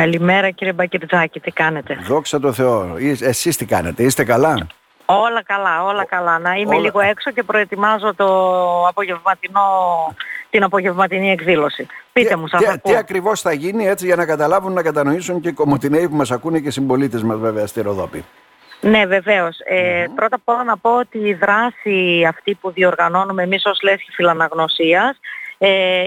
Καλημέρα κύριε Μπακυρτζάκη, τι κάνετε; Δόξα τω Θεώ. Εσείς τι κάνετε, είστε καλά; Όλα καλά, όλα καλά. Να είμαι Όλα. λίγο έξω και προετοιμάζω το απογευματινό, την απογευματινή εκδήλωση. Πείτε τι, μου, σας τι, ακούω. τι ακριβώς θα γίνει έτσι για να καταλάβουν, να κατανοήσουν και οι κομμωτινέοι που μας ακούνε και οι συμπολίτες μας βέβαια στη Ροδόπη. Ναι, βεβαίως. Ε, πρώτα απ' όλα να πω ότι η δράση αυτή που διοργανώνουμε εμείς ως Λέσχη Φιλαναγνωσίας ε,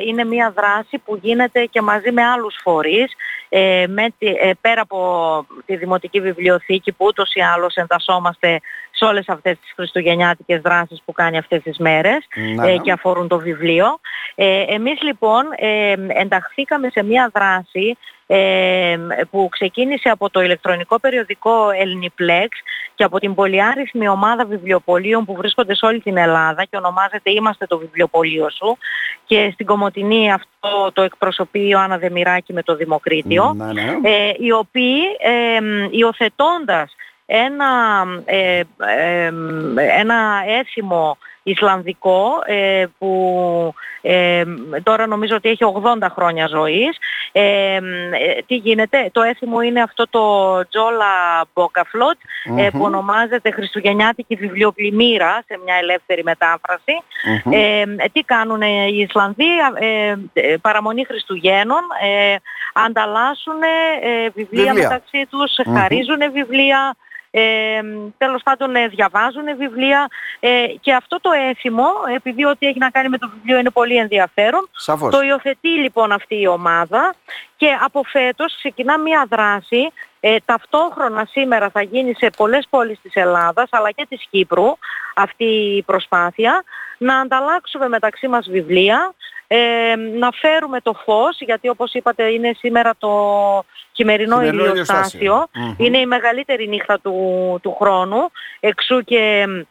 είναι μια δράση που γίνεται και μαζί με άλλους φορείς ε, με, τη- ε, πέρα από τη Δημοτική Βιβλιοθήκη που ούτως ή άλλως εντασσόμαστε σε όλες αυτές τις χριστουγεννιάτικες δράσεις που κάνει αυτές τις μέρες Να, ε, ναι. και αφορούν το βιβλίο. Ε, εμείς λοιπόν ε, ενταχθήκαμε σε μια δράση ε, που ξεκίνησε από το ηλεκτρονικό περιοδικό Ελληνιπλέξ και από την πολυάριθμη ομάδα βιβλιοπολίων που βρίσκονται σε όλη την Ελλάδα και ονομάζεται «Είμαστε το βιβλιοπωλείο σου» και στην Κομωτινή αυτό το εκπροσωπεί η Ιωάννα Δεμυράκη με το Δημοκρίτιο Να, ναι. ε, οι οποίοι ε, μ, υιοθετώντας ένα, ε, ε, μ, ένα έθιμο Ισλανδικό ε, που ε, μ, τώρα νομίζω ότι έχει 80 χρόνια ζωής ε, μ, ε, τι γίνεται, το έθιμο είναι αυτό το Τζόλα Μπόκαφλοτ ε, που ονομάζεται Χριστουγεννιάτικη Βιβλιοπλημμύρα σε μια ελεύθερη μετάφραση Μμμ. ε, τι κάνουν οι Ισλανδοί, ε, ε, παραμονή Χριστουγέννων, ε, ανταλλάσσουν ε, βιβλία, Βιβλία. μεταξύ τους, χαρίζουν βιβλία, ε, τέλος πάντων ε, διαβάζουν βιβλία. Ε, και αυτό το έθιμο, επειδή ό,τι έχει να κάνει με το βιβλίο είναι πολύ ενδιαφέρον, Σαφώς. το υιοθετεί λοιπόν αυτή η ομάδα και από φέτος ξεκινά μια δράση. Ε, ταυτόχρονα σήμερα θα γίνει σε πολλές πόλεις της Ελλάδας αλλά και της Κύπρου αυτή η προσπάθεια να ανταλλάξουμε μεταξύ μας βιβλία, ε, να φέρουμε το φως γιατί όπως είπατε είναι σήμερα το χειμερινό Χειμερινό ηλιοστάσιο. ηλιοστάσιο. Μμμ. Είναι η μεγαλύτερη νύχτα του, του χρόνου εξού και μ,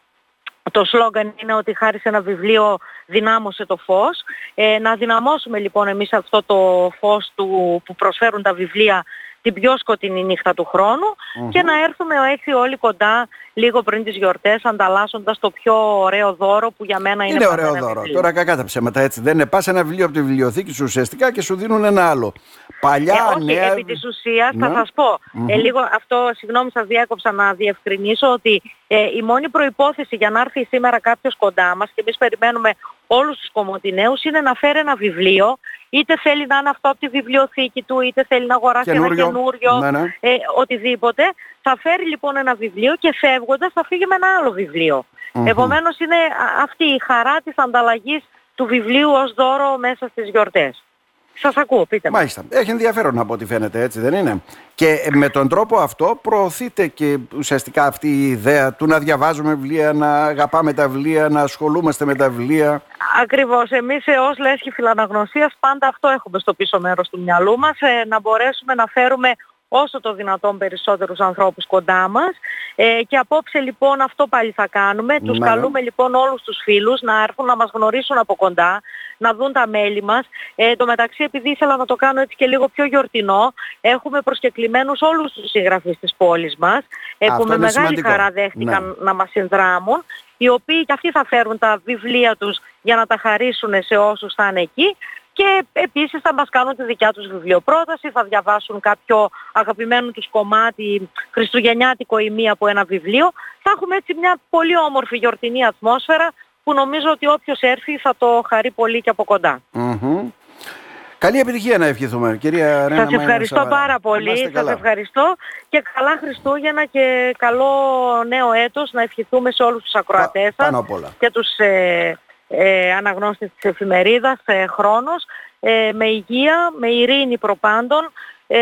το σλόγκαν είναι ότι χάρη σε ένα βιβλίο δυνάμωσε το φως. Ε, να δυναμώσουμε λοιπόν εμείς αυτό το φως του, που προσφέρουν τα βιβλία την πιο σκοτεινή νύχτα του χρονου και να έρθουμε έτσι όλοι κοντά λίγο πριν τις γιορτές ανταλλάσσοντας το πιο ωραίο δώρο που για μένα είναι, Είναι πάντα ωραίο ένα δώρο. βιβλίο. Τώρα κακά τα ψέματα έτσι. Δεν είναι. Πας ένα βιβλίο από τη βιβλιοθήκη σου ουσιαστικά και σου δίνουν ένα άλλο. Παλιά, Ε, όχι, νέα. επί της ουσίας θα Ναι. σας πω. Ε, λίγο αυτό, συγγνώμη σας διάκοψα να διευκρινίσω ότι ε, η μόνη προϋπόθεση για να έρθει σήμερα κάποιος κοντά μας και εμείς περιμένουμε όλους τους κομμωτινέους είναι να φέρει ένα βιβλίο είτε θέλει να είναι αυτό από τη βιβλιοθήκη του είτε θέλει να αγοράσει Καινούριο. ένα καινούριο Ναι, ναι. ε, οτιδήποτε θα φέρει λοιπόν ένα βιβλίο και φεύγοντας θα φύγει με ένα άλλο βιβλίο. Επομένως είναι α- αυτή η χαρά της ανταλλαγής του βιβλίου ως δώρο μέσα στις γιορτές. Σας ακούω, πείτε μου. Μάλιστα. Έχει ενδιαφέρον από ό,τι φαίνεται, έτσι δεν είναι; Και ε, με τον τρόπο αυτό προωθείται και ουσιαστικά αυτή η ιδέα του να διαβάζουμε βιβλία, να αγαπάμε τα βιβλία, να ασχολούμαστε με τα βιβλία; Ακριβώς. Εμείς ε, ως λέσχη φιλαναγνωσίας πάντα αυτό έχουμε στο πίσω μέρος του μυαλού μας, ε, να μπορέσουμε να φέρουμε όσο το δυνατόν περισσότερους ανθρώπους κοντά μας ε, και απόψε λοιπόν αυτό πάλι θα κάνουμε. Τους Ναι. καλούμε λοιπόν όλους τους φίλους να έρθουν να μας γνωρίσουν από κοντά, να δουν τα μέλη μας. Ε, το μεταξύ επειδή ήθελα να το κάνω έτσι και λίγο πιο γιορτινό, έχουμε προσκεκλημένους όλους τους συγγραφείς της πόλης μας ε, Αυτό που με είναι μεγάλη σημαντικό. χαρά δέχτηκαν Ναι. να μας συνδράμουν, οι οποίοι και αυτοί θα φέρουν τα βιβλία τους για να τα χαρίσουν σε όσους θα είναι εκεί και επίσης θα μας κάνουν τη δικιά τους βιβλιοπρόταση, θα διαβάσουν κάποιο αγαπημένο τους κομμάτι χριστουγεννιάτικο ή μία από ένα βιβλίο. Θα έχουμε έτσι μια πολύ όμορφη γιορτινή ατμόσφαιρα που νομίζω ότι όποιος έρθει θα το χαρεί πολύ και από κοντά. Μμμ. Καλή επιτυχία να ευχηθούμε, κυρία Ρένα Σας Μαΐνα ευχαριστώ Σαββάρα. πάρα Να πολύ. είστε Σας καλά. ευχαριστώ και καλά Χριστούγεννα και καλό νέο έτος να ευχηθούμε σε όλους τους ακροατές σας πάνω απ' όλα. και τους ε, ε, αναγνώστες της εφημερίδας ε, χρόνος ε, με υγεία, με ειρήνη προπάντων ε,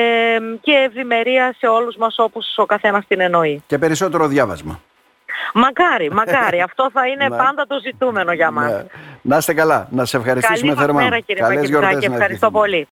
και ευημερία σε όλους μας όπως ο καθένας την εννοεί. Και περισσότερο διάβασμα. Μακάρι, μακάρι. Αυτό θα είναι Ναι. πάντα το ζητούμενο για μας. Ναι. Να είστε καλά. Να σε ευχαριστήσουμε Καλή μας θερμά. μέρα κύριε Καλές Πακετζάκη. γιορτές να Ευχαριστώ ευχηθούμε. πολύ.